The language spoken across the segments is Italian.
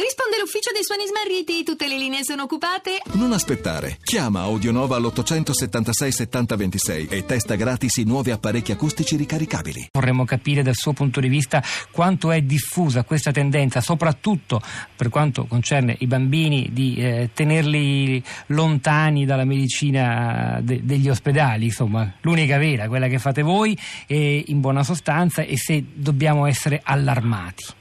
Risponde l'ufficio dei suoni smarriti, tutte le linee sono occupate. Non aspettare. Chiama Audionova all'876 7026 e testa gratis i nuovi apparecchi acustici ricaricabili. Vorremmo capire dal suo punto di vista quanto è diffusa questa tendenza, soprattutto per quanto concerne i bambini, di eh, tenerli lontani dalla medicina de- degli ospedali, insomma, l'unica vera, quella che fate voi, e in buona sostanza, e se dobbiamo essere allarmati.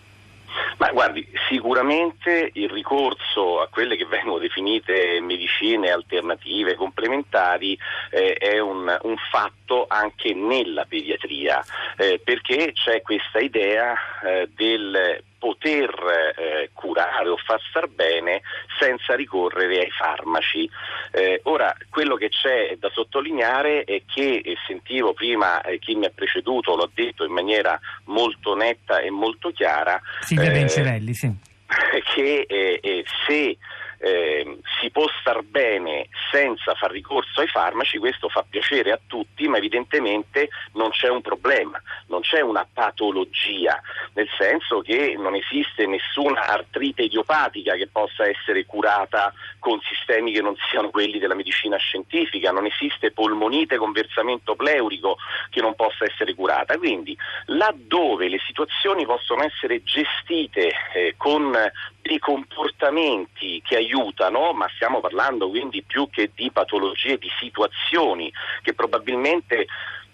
Guardi, sicuramente il ricorso a quelle che vengono definite medicine alternative, complementari, eh, è un, un, fatto anche nella pediatria, eh, perché c'è questa idea eh, del poter eh, curare o far star bene senza ricorrere ai farmaci. Eh, ora, quello che c'è da sottolineare è che, sentivo prima eh, chi mi ha preceduto, l'ho detto in maniera molto netta e molto chiara, Silvia Bencerelli, sì. che eh, eh, se eh, si può star bene senza far ricorso ai farmaci, questo fa piacere a tutti, ma evidentemente non c'è un problema, non c'è una patologia, nel senso che non esiste nessuna artrite idiopatica che possa essere curata con sistemi che non siano quelli della medicina scientifica, non esiste polmonite con versamento pleurico che non possa essere curata. Quindi laddove le situazioni possono essere gestite eh, con dei comportamenti che aiutano, ma stiamo parlando quindi più che di patologie, di situazioni che probabilmente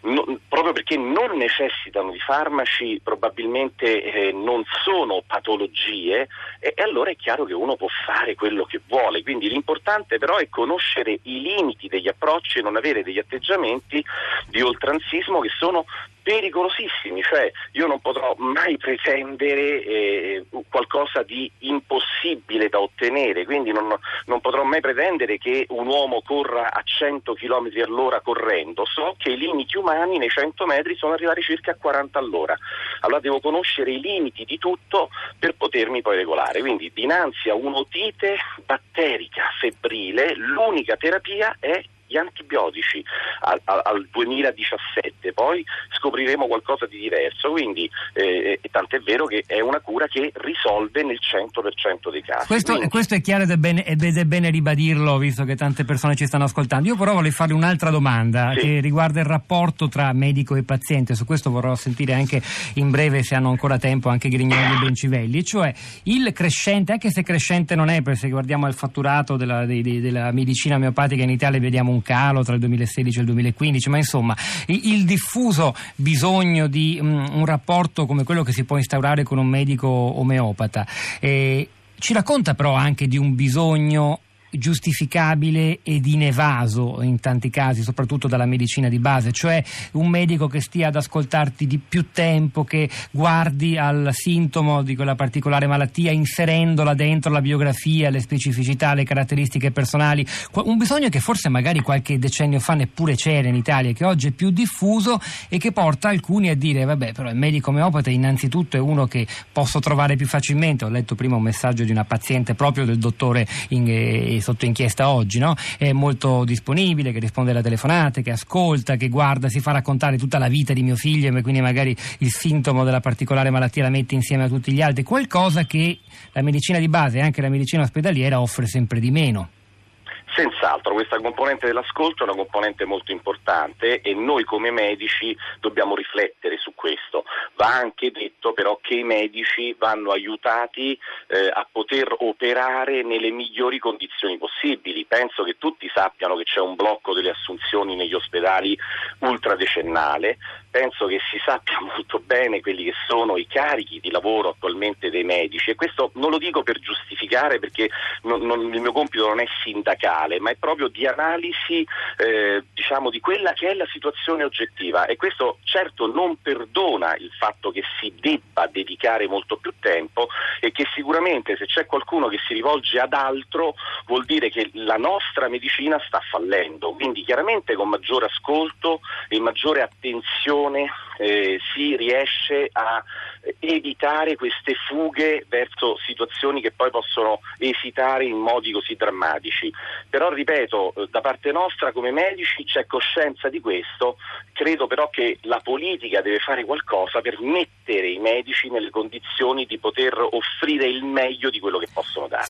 No, proprio perché non necessitano di farmaci, probabilmente eh, non sono patologie e, e, allora è chiaro che uno può fare quello che vuole. Quindi l'importante però è conoscere i limiti degli approcci e non avere degli atteggiamenti di oltranzismo che sono pericolosissimi, cioè io non potrò mai pretendere eh, qualcosa di impossibile da ottenere, quindi non, non, potrò mai pretendere che un uomo corra a 100 km all'ora correndo, so che i limiti umani nei 100 metri sono arrivati circa a 40 all'ora, allora devo conoscere i limiti di tutto per potermi poi regolare, quindi dinanzi a un'otite batterica febbrile l'unica terapia è gli antibiotici al, al, 2017, poi scopriremo qualcosa di diverso, quindi eh, tant'è vero che è una cura che risolve nel 100% dei casi. Questo, quindi... questo è chiaro ed è, bene, ed è, bene, ribadirlo visto che tante persone ci stanno ascoltando. Io però vorrei farle un'altra domanda sì. che riguarda il rapporto tra medico e paziente, su questo vorrò sentire anche in breve se hanno ancora tempo anche Grignoli e Bencivelli, cioè il crescente, anche se crescente non è, perché se guardiamo il fatturato della, de, de, della medicina omeopatica in Italia vediamo un calo tra il 2016 e il 2015, ma insomma il, diffuso bisogno di um, un rapporto come quello che si può instaurare con un medico omeopata. Eh, ci racconta però anche di un bisogno giustificabile ed inevaso in tanti casi, soprattutto dalla medicina di base, cioè un medico che stia ad ascoltarti di più tempo, che guardi al sintomo di quella particolare malattia inserendola dentro la biografia, le specificità, le caratteristiche personali, un bisogno che forse magari qualche decennio fa neppure c'era in Italia, che oggi è più diffuso e che porta alcuni a dire vabbè però il medico omeopata innanzitutto è uno che posso trovare più facilmente, ho letto prima un messaggio di una paziente proprio del dottore in, sotto inchiesta oggi, no? è molto disponibile, che risponde alle telefonate, che ascolta, che guarda, si fa raccontare tutta la vita di mio figlio e quindi magari il sintomo della particolare malattia la mette insieme a tutti gli altri, qualcosa che la medicina di base e anche la medicina ospedaliera offre sempre di meno. Senz'altro, questa componente dell'ascolto è una componente molto importante e noi come medici dobbiamo riflettere su questo. Va anche detto però che i medici vanno aiutati eh, a poter operare nelle migliori condizioni possibili. Penso che tutti sappiano che c'è un blocco delle assunzioni negli ospedali ultradecennale, penso che si sappia molto bene quelli che sono i carichi di lavoro attualmente dei medici. E questo non lo dico per giustificare perché non, non, il mio compito non è sindacale, ma è proprio di analisi eh, diciamo, di quella che è la situazione oggettiva. E questo certo non perdona il fatto che si debba dedicare molto più tempo e che sicuramente se c'è qualcuno che si rivolge ad altro vuol dire che la nostra medicina sta fallendo, quindi chiaramente con maggiore ascolto e maggiore attenzione eh, si riesce a evitare queste fughe verso situazioni che poi possono esitare in modi così drammatici. Però ripeto, eh, da parte nostra come medici c'è coscienza di questo, credo però che la politica deve fare qualcosa per mettere i medici nelle condizioni di poter offrire il meglio di quello che possono dare.